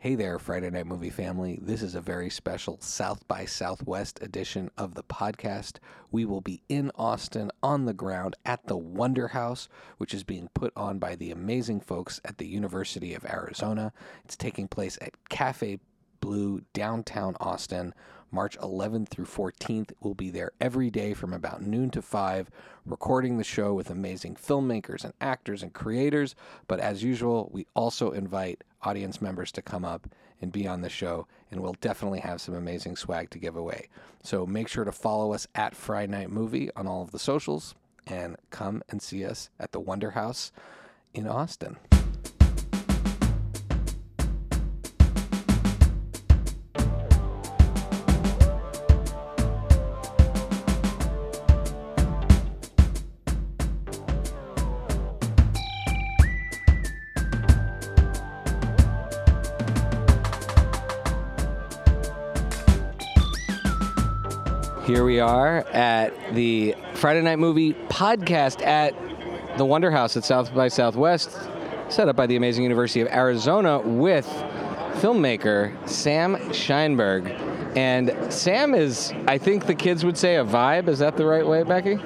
Hey there, Friday Night Movie family. This is a very special South by Southwest edition of the podcast. We will be in Austin on the ground at the Wonder House, which is being put on by the amazing folks at the University of Arizona. It's taking place at Cafe Blue, downtown Austin. March 11th through 14th. We'll be there every day from about noon to 5, recording the show with amazing filmmakers and actors and creators. But as usual, we also invite audience members to come up and be on the show, and we'll definitely have some amazing swag to give away. So make sure to follow us at Friday Night Movie on all of the socials and come and see us at the Wonder House in Austin. Here we are at the Friday Night Movie podcast at the Wonder House at South by Southwest, set up by the amazing University of Arizona with filmmaker Sam Scheinberg. And Sam is, I think the kids would say, a vibe. Is that the right way, Becky?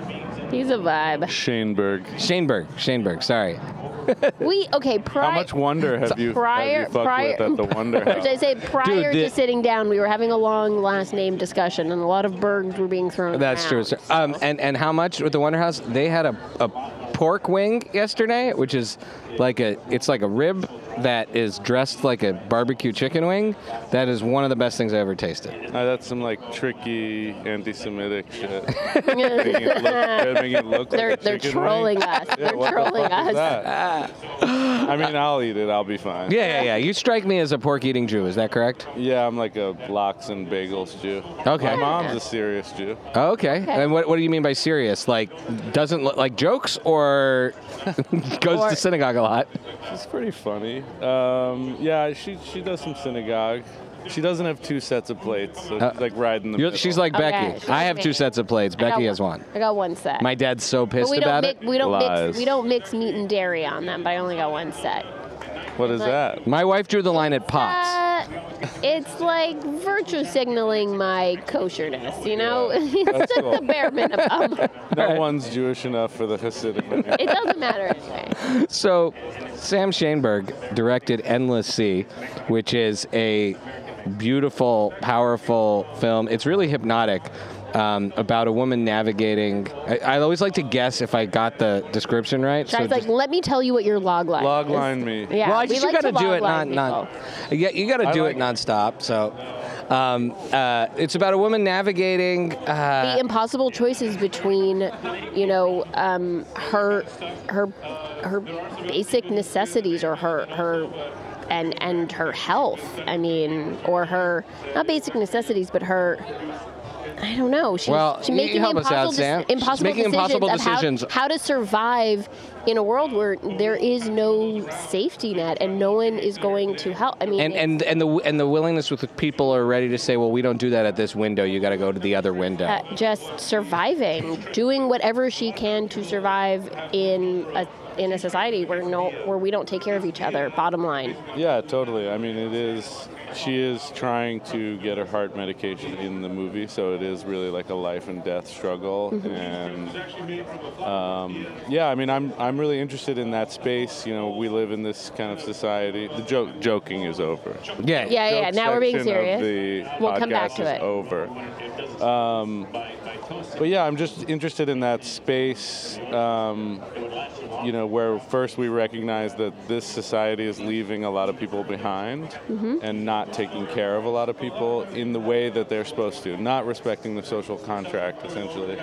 He's a vibe. Shainberg. Shainberg. Shainberg, sorry. We okay. Prior, How much wonder have you, prior- have you fucked prior- with at the Wonder Or should I say prior the- to sitting down, we were having a long last name discussion, and a lot of birds were being thrown. That's true. around, sir. so- Um, and, and how much with the Wonder House? They had a, a pork wing yesterday, which is like a it's like a rib that is dressed like a barbecue chicken wing. That is one of the best things I ever tasted. Uh, that's some like tricky anti-Semitic shit. making it look, making it look they're like a they're trolling wing. us. Yeah, they're what the trolling us. that? I mean, I'll eat it. I'll be fine. Yeah, yeah, yeah. You strike me as a pork eating Jew. Is that correct? Yeah, I'm like a lox and bagels Jew. Okay. My mom's a serious Jew. Oh, okay. And what, what do you mean by serious? Like doesn't look like jokes or goes Or- to synagogue a lot? It's pretty funny. Um, yeah, she she does some synagogue. She doesn't have two sets of plates, so she's like riding the middle. she's like Okay, Becky. she's I like have me. two sets of plates. I got Becky has one. I got one set. My dad's so but pissed we don't about mix, it. we don't Lies. mix we don't mix meat and dairy on them. But I only got one set. What is that? My wife drew the line at pots. Uh, it's like virtue signaling my kosherness, you know? it's that's just cool. the bare minimum. No one's Jewish enough for the Hasidic. it doesn't matter anyway. So, Sam Shainberg directed Endless Sea, which is a beautiful, powerful film. It's really hypnotic. Um, about a woman navigating. I, I always like to guess if I got the description right. So was like, just- let me tell you what your log line Log is. line me. Yeah, well, I we guess you like got to to do it line non, people. non, yeah, you got to do like it nonstop. So, um, uh, it's about a woman navigating. Uh, the impossible choices between, you know, um, her her her basic necessities or her her and and her health. I mean, or her not basic necessities, but her. I don't know. She's, Well, she's making help us out, impossible, Sam. She's impossible making decisions impossible of how- decisions. How, to survive in a world where there is no safety net and no one is going to help. I mean, and, and and the and the willingness with which people are ready to say, well, we don't do that at this window. You got to go to the other window. uh, just surviving, doing whatever she can to survive in a in a society where no where we don't take care of each other. Bottom line, Yeah, totally. I mean, it is. She is trying to get her heart medication in the movie, so it is really like a life and death struggle. And um, yeah, I mean, I'm I'm really interested in that space. You know, we live in this kind of society. The joke joking is over. yeah. yeah, yeah. Joke Now we're being serious. the We'll come back to it. Over. Um, but yeah, I'm just interested in that space. Um, you know, where first we recognize that this society is leaving a lot of people behind Mm-hmm. and not taking care of a lot of people in the way that they're supposed to, not respecting the social contract, essentially.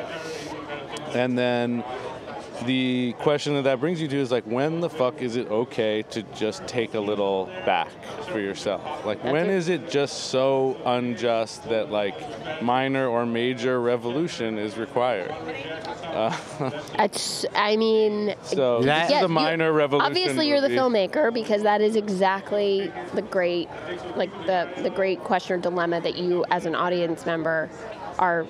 And then the question that that brings you to is like, when the fuck is it okay to just take a little back for yourself? Like, That's when it. is it just so unjust that like minor or major revolution is required? Uh, it's, I mean, So That- this yes, is a you- minor revolution. Obviously, you're the movie. filmmaker because that is exactly the great, like the the great question or dilemma that you, as an audience member, are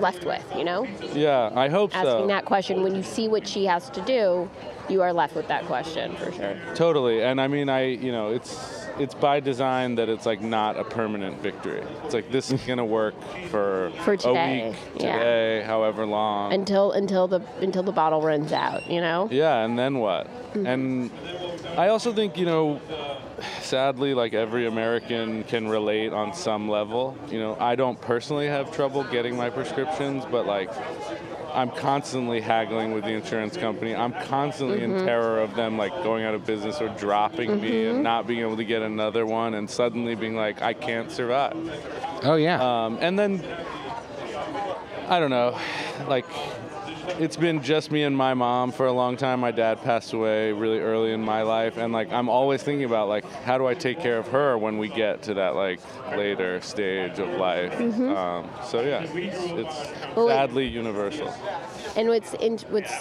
left with, you know? Yeah, I hope Asking so. that question when you see what she has to do, you are left with that question for sure. Totally, and I mean, I you know, it's it's by design that it's like not a permanent victory. It's like this is gonna work for For today, a week, yeah. however long. Until until the until the bottle runs out, you know? yeah, and then what? Mm-hmm. And I also think you know, sadly, like every American can relate on some level. You know, I don't personally have trouble getting my prescriptions, but like. I'm constantly haggling with the insurance company. I'm constantly Mm-hmm. in terror of them like going out of business or dropping me Mm-hmm. and not being able to get another one and suddenly being like, I can't survive. Oh yeah. Um, and then, I don't know, like, it's been just me and my mom for a long time. My dad passed away really early in my life, and like, I'm always thinking about like, how do I take care of her when we get to that like later stage of life? Um, so yeah, it's Well, sadly universal. And what's in, what's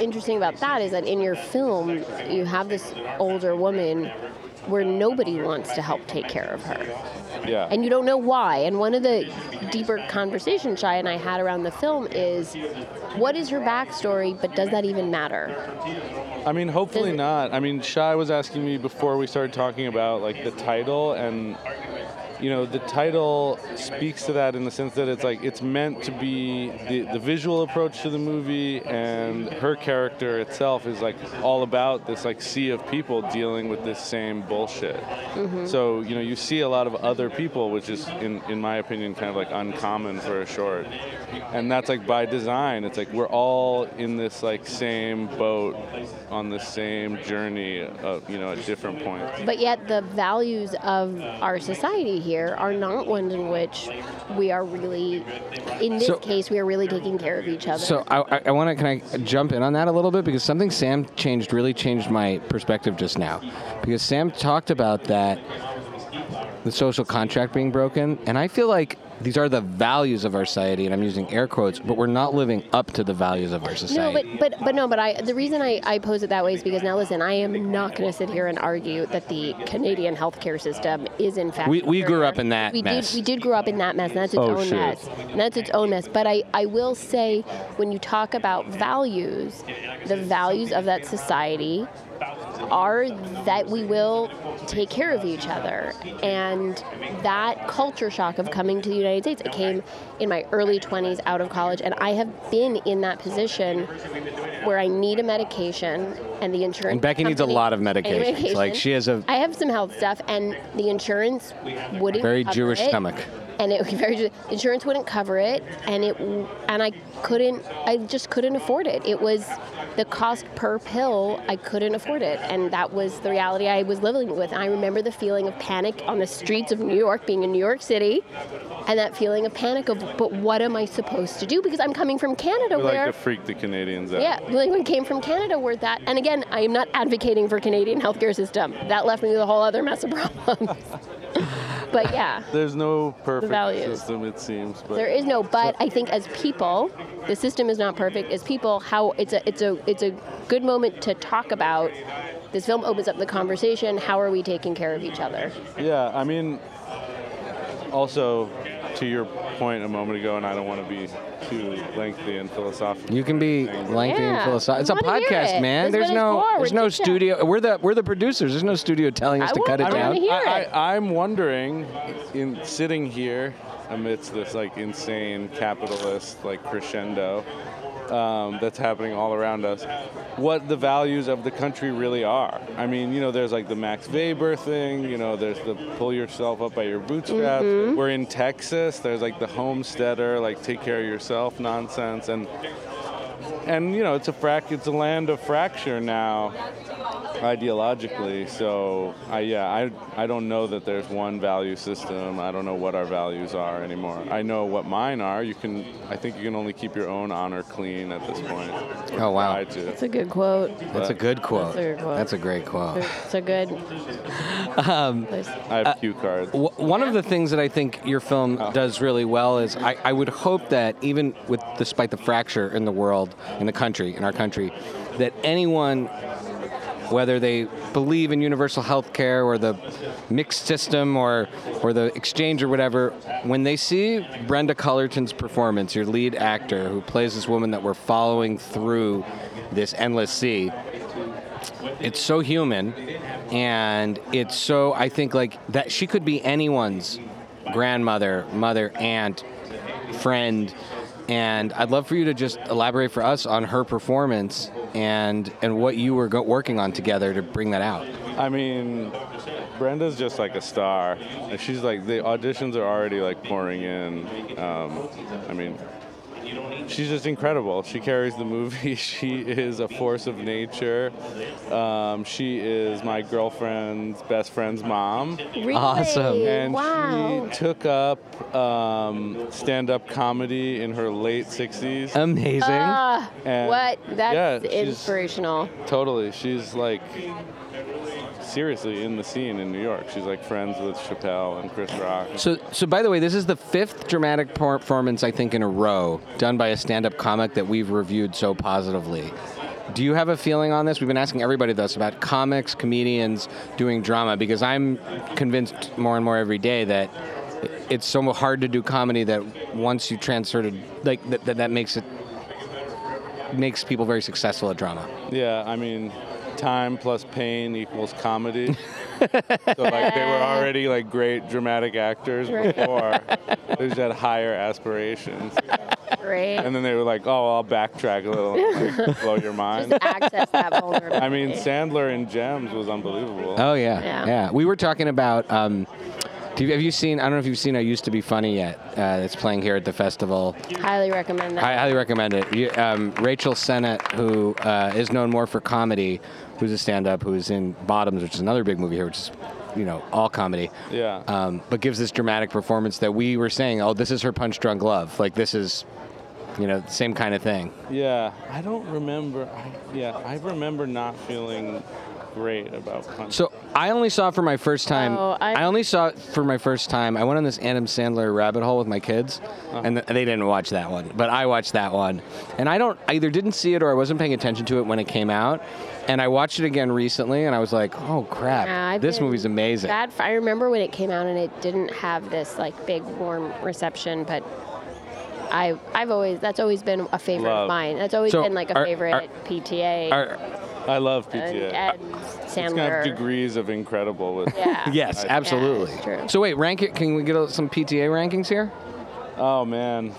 interesting about that is that in your film, you have this older woman where nobody wants to help take care of her. Yeah. and you don't know why. And one of the deeper conversations Shai and I had around the film is, what is her backstory? But does that even matter? I mean, hopefully Does not. I mean, Shai was asking me before we started talking about like the title, and you know, the title speaks to that in the sense that it's like it's meant to be the, the visual approach to the movie, and her character itself is like all about this like sea of people dealing with this same bullshit. Mm-hmm. So you know, you see a lot of other people, which is in in my opinion kind of like uncommon for a short, and that's like by design. It's like we're all in this like same boat on the same journey, of, you know, at different points. But yet, the values of our society here are not ones in which we are really, in this So- case, we are really taking care of each other. So I, I, I want to can I jump in on that a little bit because something Sam changed really changed my perspective just now because Sam talked about that the social contract being broken and I feel like these are the values of our society and I'm using air quotes but we're not living up to the values of our No, society. but but but no, but I the reason I, I pose it that way is because now listen, I am not going to sit here and argue that the Canadian healthcare system is in fact. We- we grew up in that we mess. Did, we did grow up in that mess, and that's its Oh, own shit. mess. And that's its own mess. But I I will say when you talk about values, the values of that society are that we will take care of each other. And that culture shock of coming to the United States, it came in my early 20s out of college. And I have been in that position where I need a medication and the insurance. And Becky needs a lot of medications. medication. Like, she has a- I have some health stuff, and the insurance wouldn't. Very Jewish it stomach. And it very insurance wouldn't cover it and it and I couldn't I just couldn't afford it it was the cost per pill I couldn't afford it and that was the reality I was living with and I remember the feeling of panic on the streets of New York being in New York City and that feeling of panic of but what am I supposed to do because I'm coming from Canada We where like to freak the Canadians out. yeah, like when came from Canada, where that, and again, I am not advocating for Canadian healthcare system. That left me with a whole other mess of problems. but yeah, There's no perfect system, it seems. But there is no. But I think as people, the system is not perfect. As people, how it's a it's a it's a good moment to talk about. This film opens up the conversation. How are we taking care of each other? Yeah, I mean, also to your point a moment ago, and I don't want to be too lengthy and philosophical. You can be lengthy and philosophical. It's a podcast, it. man. That's There's no for. there's We're no chit-chat. studio. We're the we're the producers. There's no studio telling us I to cut it I down. hear I, I, I'm wondering, in sitting here amidst this like insane capitalist like crescendo um, that's happening all around us, what the values of the country really are. I mean, you know, there's like the Max Weber thing. You know, there's the pull yourself up by your bootstraps. Mm-hmm. We're in Texas. There's like the homesteader, like take care of yourself nonsense, and and you know, it's a frac. It's a land of fracture now ideologically. So I yeah, I I don't know that there's one value system. I don't know what our values are anymore. I know what mine are. You can I think you can only keep your own honor clean at this point. Oh, wow. Try to. It's a good quote. That's a good quote. That's a good quote. That's a great quote. It's a good. Um, I have cue cards. W- One of the things that I think your film does really well is I, I would hope that even with despite the fracture in the world, in the country, in our country, that anyone, whether they believe in universal health care or the mixed system or or the exchange or whatever, when they see Brenda Cullerton's performance, your lead actor who plays this woman that we're following through this endless sea, it's so human and it's so I think like that she could be anyone's grandmother, mother, aunt, friend and I'd love for you to just elaborate for us on her performance and and what you were go- working on together to bring that out. I mean, Brenda's just like a star. And she's like the auditions are already like pouring in. Um, I mean, she's just incredible. She carries the movie. She is a force of nature. Um, she is my girlfriend's best friend's mom. Really? Awesome. And wow. she took up um, stand-up comedy in her late 60s. Amazing. And- what? That's yeah, inspirational. Totally. She's like seriously in the scene in New York. She's like friends with Chappelle and Chris Rock. So, so by the way, this is the fifth dramatic performance I think in a row done by a stand-up comic that we've reviewed so positively. Do you have a feeling on this? We've been asking everybody this about comics, comedians doing drama because I'm convinced more and more every day that it's so hard to do comedy that once you transfer to like that, that, that makes it makes people very successful at drama. Yeah, I mean, time plus pain equals comedy. so like they were already like great dramatic actors before. they just had higher aspirations. Great. And then they were like, "Oh, I'll backtrack a little, like, blow your mind." Just Access that vulnerability. I mean, Sandler in Gems was unbelievable. Oh yeah, Yeah. yeah. We were talking about. Um, do you, have you seen? I don't know if you've seen "I Used to Be Funny" yet. Uh, it's playing here at the festival. highly recommend that. I highly recommend it. You, um, Rachel Sennott, who uh, is known more for comedy, who's a stand-up, who's in Bottoms, which is another big movie here, which is, you know, all comedy. Yeah. Um, but gives this dramatic performance that we were saying, oh, this is her punch drunk love. Like this is, you know, same kind of thing. Yeah, I don't remember. I, yeah, I remember not feeling great about Punch. So I only saw for my first time. Oh, I- I only saw it for my first time. I went on this Adam Sandler rabbit hole with my kids, uh-huh. and th- they didn't watch that one, but I watched that one. And I don't I either didn't see it or I wasn't paying attention to it when it came out. And I watched it again recently, and I was like, "Oh crap, Yeah, this movie's amazing." Sad. I remember when it came out and it didn't have this like big warm reception, but I I've always that's always been a favorite Love. of mine. That's always So, been like a are- favorite are- PTA. Are- I love PTA. and it's gonna have Sandler. degrees of incredible with. Yeah. yes, I- absolutely. it's true. So wait, rank it. Can we get a- some PTA rankings here? Oh man,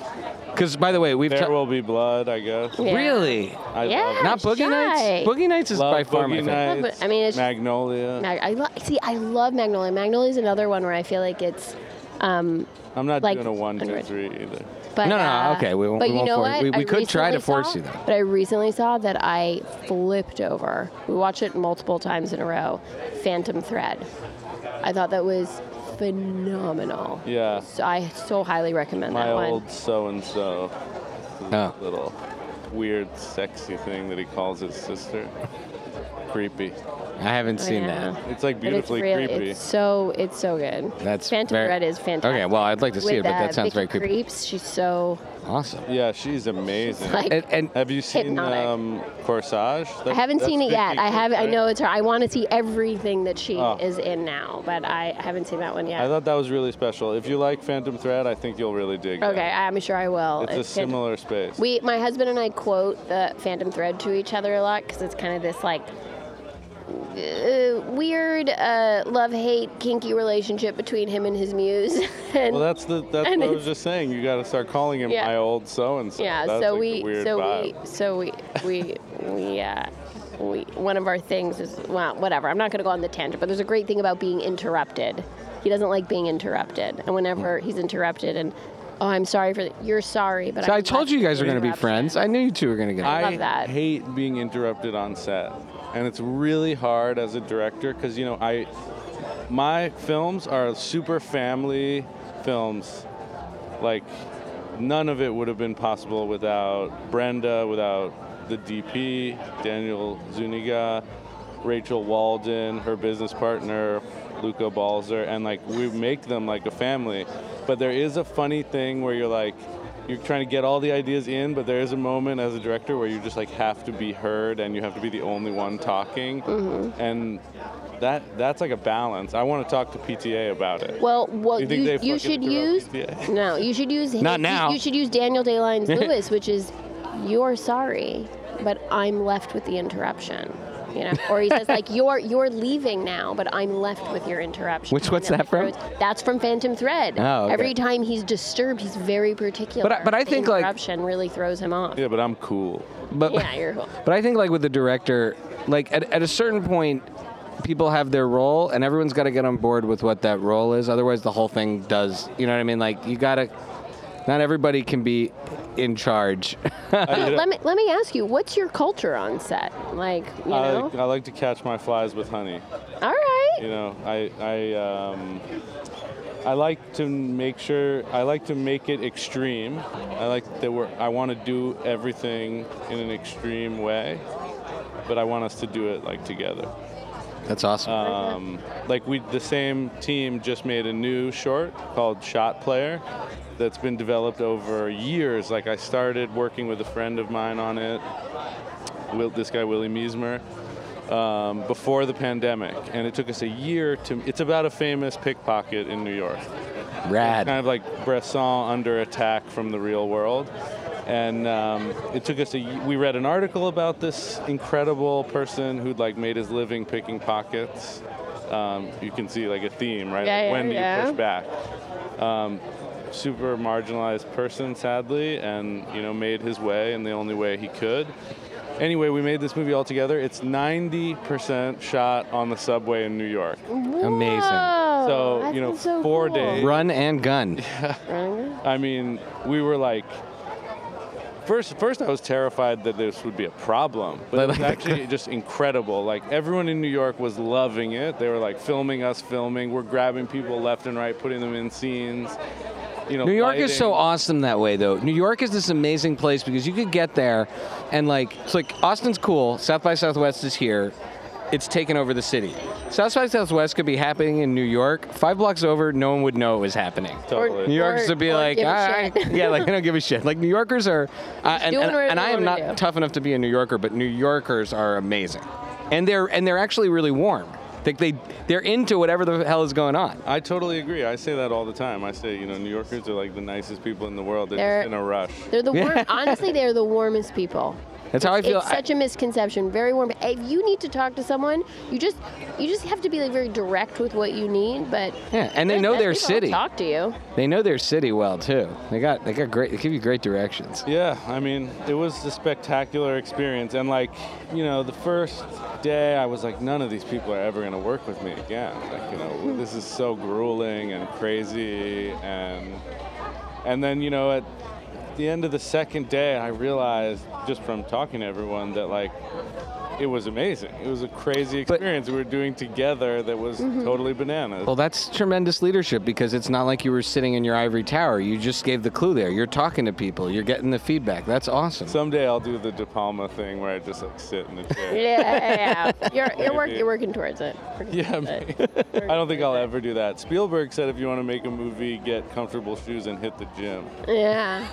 Because by the way, we've there ta- will be blood. I guess. Yeah. really I Yeah. love not Boogie Shy. Nights. Boogie Nights is Love by far my favorite. Nights. I mean, it's- Magnolia. Mag- I lo- see. I love Magnolia. Magnolia is another one where I feel like it's. Um, I'm not like doing a one, two, three either. But, No, no, no, uh, okay, we won't- But we you won't know force- what? we- we I could try to recently force saw- you, though. But I recently saw that I flipped over. We watched it multiple times in a row. Phantom Thread. I thought that was phenomenal. Yeah. So I so highly recommend My that one. My old so and so. Oh. Little weird, sexy thing that he calls his sister. Creepy. I haven't seen Yeah. that. It's like But it's beautifully really, creepy. it's so it's so good. That's Phantom very- Thread is fantastic. Okay, well, I'd like to see With, it, but that uh, sounds very Vicky creepy. Krieps, she's so Awesome. Yeah, she's amazing. like. And, and Have you seen um, Corsage? I haven't seen it yet. I have. Krieps, I know it's her. I want to see everything that she Oh. is in now, but I haven't seen that one yet. I thought that was really special. If you like Phantom Thread, I think you'll really dig it. okay, that. I'm sure I will. It's a similar space. We, my husband and I quote the Phantom Thread to each other a lot because it's kind of this like uh, weird uh, love-hate kinky relationship between him and his muse. and well, that's the that's what I was just saying. You got to start calling him Yeah. my old so and so. yeah. That's so like we, so vibe. we, so we, we, we, uh, we. One of our things is well, whatever. I'm not going to go on the tangent, but there's a great thing about being interrupted. He doesn't like being interrupted, and whenever he's interrupted, and oh, I'm sorry for. The, you're sorry, but so I I'm told you you guys were going to be friends. I knew you two were going to get. I love that. hate being interrupted on set, and it's really hard as a director because you know I, my films are super family films, like none of it would have been possible without Brenda, without the DP, Daniel Zuniga, Rachel Walden, her business partner, Luca Balzer, and like we make them like a family. But there is a funny thing where you're like, you're trying to get all the ideas in, but there is a moment as a director where you just like have to be heard and you have to be the only one talking, Mm-hmm. and that that's like a balance. I want to talk to PTA about it. Well, what You you, you, should use no, you should use Not you- now. You, should use Daniel Day Lewis, which is you're sorry, but I'm left with the interruption. You know, or he says like you're you're leaving now, but I'm left with your interruption. Which- what's that from? That's from Phantom Thread. Oh, okay. Every time he's disturbed, he's very particular. But I- but I The think, like- interruption really throws him off. yeah, but I'm cool. But Yeah, you're cool. But I think like with the director, like at, at a certain point, people have their role, and everyone's got to get on board with what that role is. Otherwise, the whole thing does. You know what I mean? Like you got to. Not everybody can be in charge. let me let me ask you, what's your culture on set? Like, you I know, like, I like to catch my flies with honey. all right. You know, I I um, I like to make sure I like to make it extreme. I like that we're I want to do everything in an extreme way, but I want us to do it like together. That's awesome. Um, like we, the same team just made a new short called Shot Player, that's been developed over years. Like I started working with a friend of mine on it, Will, this guy Willie Miesmer, um, before the pandemic, and it took us a year to. It's about a famous pickpocket in New York Rad. kind of like Bresson under attack from the real world. And um, it took us a. y- We read an article about this incredible person who'd like made his living picking pockets. Um, you can see like a theme, right? Yeah, Like, yeah, when do yeah. you push back? Um, super marginalized person, sadly, and you know made his way in the only way he could. Anyway, we made this movie all together. It's 90% shot on the subway in New York. Amazing. So, that you know, so four cool. days. Run and gun. Running? I mean, we were like, first, first I was terrified that this would be a problem, but it was actually just incredible. Like everyone in New York was loving it. They were like filming us, filming. We're grabbing people left and right, putting them in scenes. You know, New York is so awesome that way, though. New York is this amazing place because you could get there, and like it's like Austin's cool. South by Southwest is here. It's taken over the city. South by Southwest could be happening in New York. Five blocks over, no one would know it was happening. Totally. New Yorkers Or- would be like, give a "All right." yeah, like they don't give a shit. Like New Yorkers are, uh, and, and, and I am not do. tough enough to be a New Yorker, but New Yorkers are amazing, and they're and they're actually really warm. Like they they're into whatever the hell is going on. I totally agree. I say that all the time. I say, you know, New Yorkers are like the nicest people in the world. They're, They're- just in a rush. They're the warm. honestly, they're the warmest people. That's how I feel. It's such a misconception. Very warm. If you need to talk to someone, you just you just have to be like very direct with what you need. But Yeah, and they know their best to city. Talk to you. They know their city well too. They got they got great. They give you great directions. Yeah, I mean, it was a spectacular experience. And, like, you know, the first day I was like, none of these people are ever going to work with me again. Like, you know, hmm. this is so grueling and crazy. And, and then, you know, at the end of the second day, I realized just from talking to everyone that, like, it was amazing. It was a crazy But- experience we were doing together that was mm-hmm. totally bananas. Well, that's tremendous leadership because it's not like you were sitting in your ivory tower. You just gave the clue there. You're talking to people. You're getting the feedback. That's awesome. Someday I'll do the De Palma thing where I just like sit in the chair. Yeah, yeah, yeah. You're you're, work, you're working towards it. Working Yeah, towards it. I don't think I'll ever do that. Spielberg said if you want to make a movie, get comfortable shoes and hit the gym. Yeah,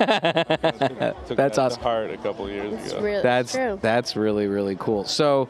Took That's that awesome. heart a couple of years it's ago. real. That's true. that's really really cool. So,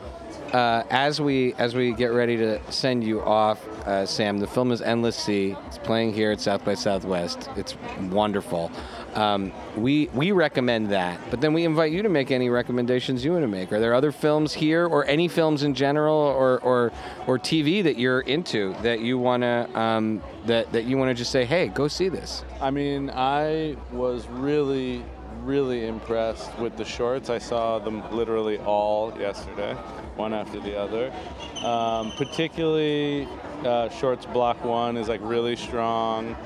uh, as we as we get ready to send you off, uh, Sam, the film is Endless Sea. It's playing here at South by Southwest. It's wonderful. Um, we we recommend that, but then we invite you to make any recommendations you want to make. Are there other films here, or any films in general, or or or TV that you're into that you wanna um, that that you want to just say, hey, go see this. I mean, I was really, really impressed with the shorts. I saw them literally all yesterday, one after the other. Um, particularly, uh, shorts block one is like really strong.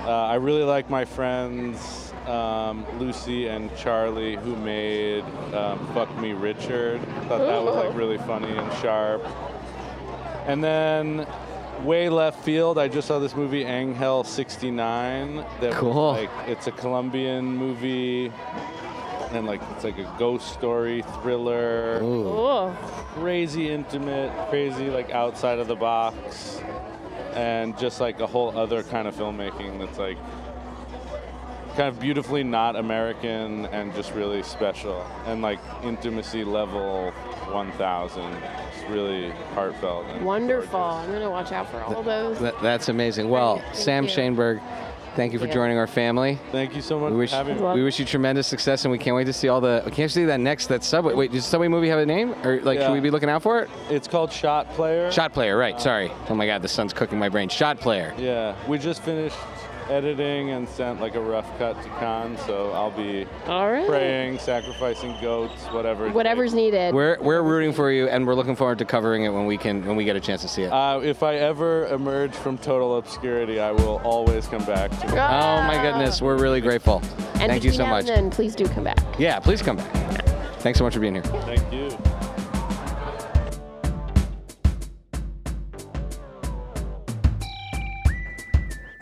Uh, I really like my friends um, Lucy and Charlie who made um, "Fuck Me Richard." Thought that was like really funny and sharp. And then, way left field, I just saw this movie Angel '69. That was, like it's a Colombian movie, and like it's like a ghost story thriller Ooh. Cool. crazy intimate, crazy like outside of the box, and just like a whole other kind of filmmaking that's like kind of beautifully not American and just really special and like intimacy level 1000. It's really heartfelt. and Wonderful. I'm gonna watch out for all of those. That, that's amazing. Well, Thank Sam you. Shainberg, thank you for Yeah. joining our family. Thank you so much We wish for having me. We wish you tremendous success, and we can't wait to see all the. We can't see that next that Subway. Wait, does Subway movie have a name, or like Yeah. should we be looking out for it? It's called Shot Player. Shot Player, right? Sorry. Oh my God, the sun's cooking my brain. Shot Player. Yeah, we just finished editing and sent like a rough cut to Cannes, so I'll be All right. praying, sacrificing goats, whatever. it Whatever's takes. needed. We're we're rooting for you, and we're looking forward to covering it when we can when we get a chance to see it. Uh, if I ever emerge from total obscurity, I will always come back to it. oh my goodness, we're really grateful. And Thank you between so now much. And then, please do come back. Yeah, please come back. Thanks so much for being here. Thank you.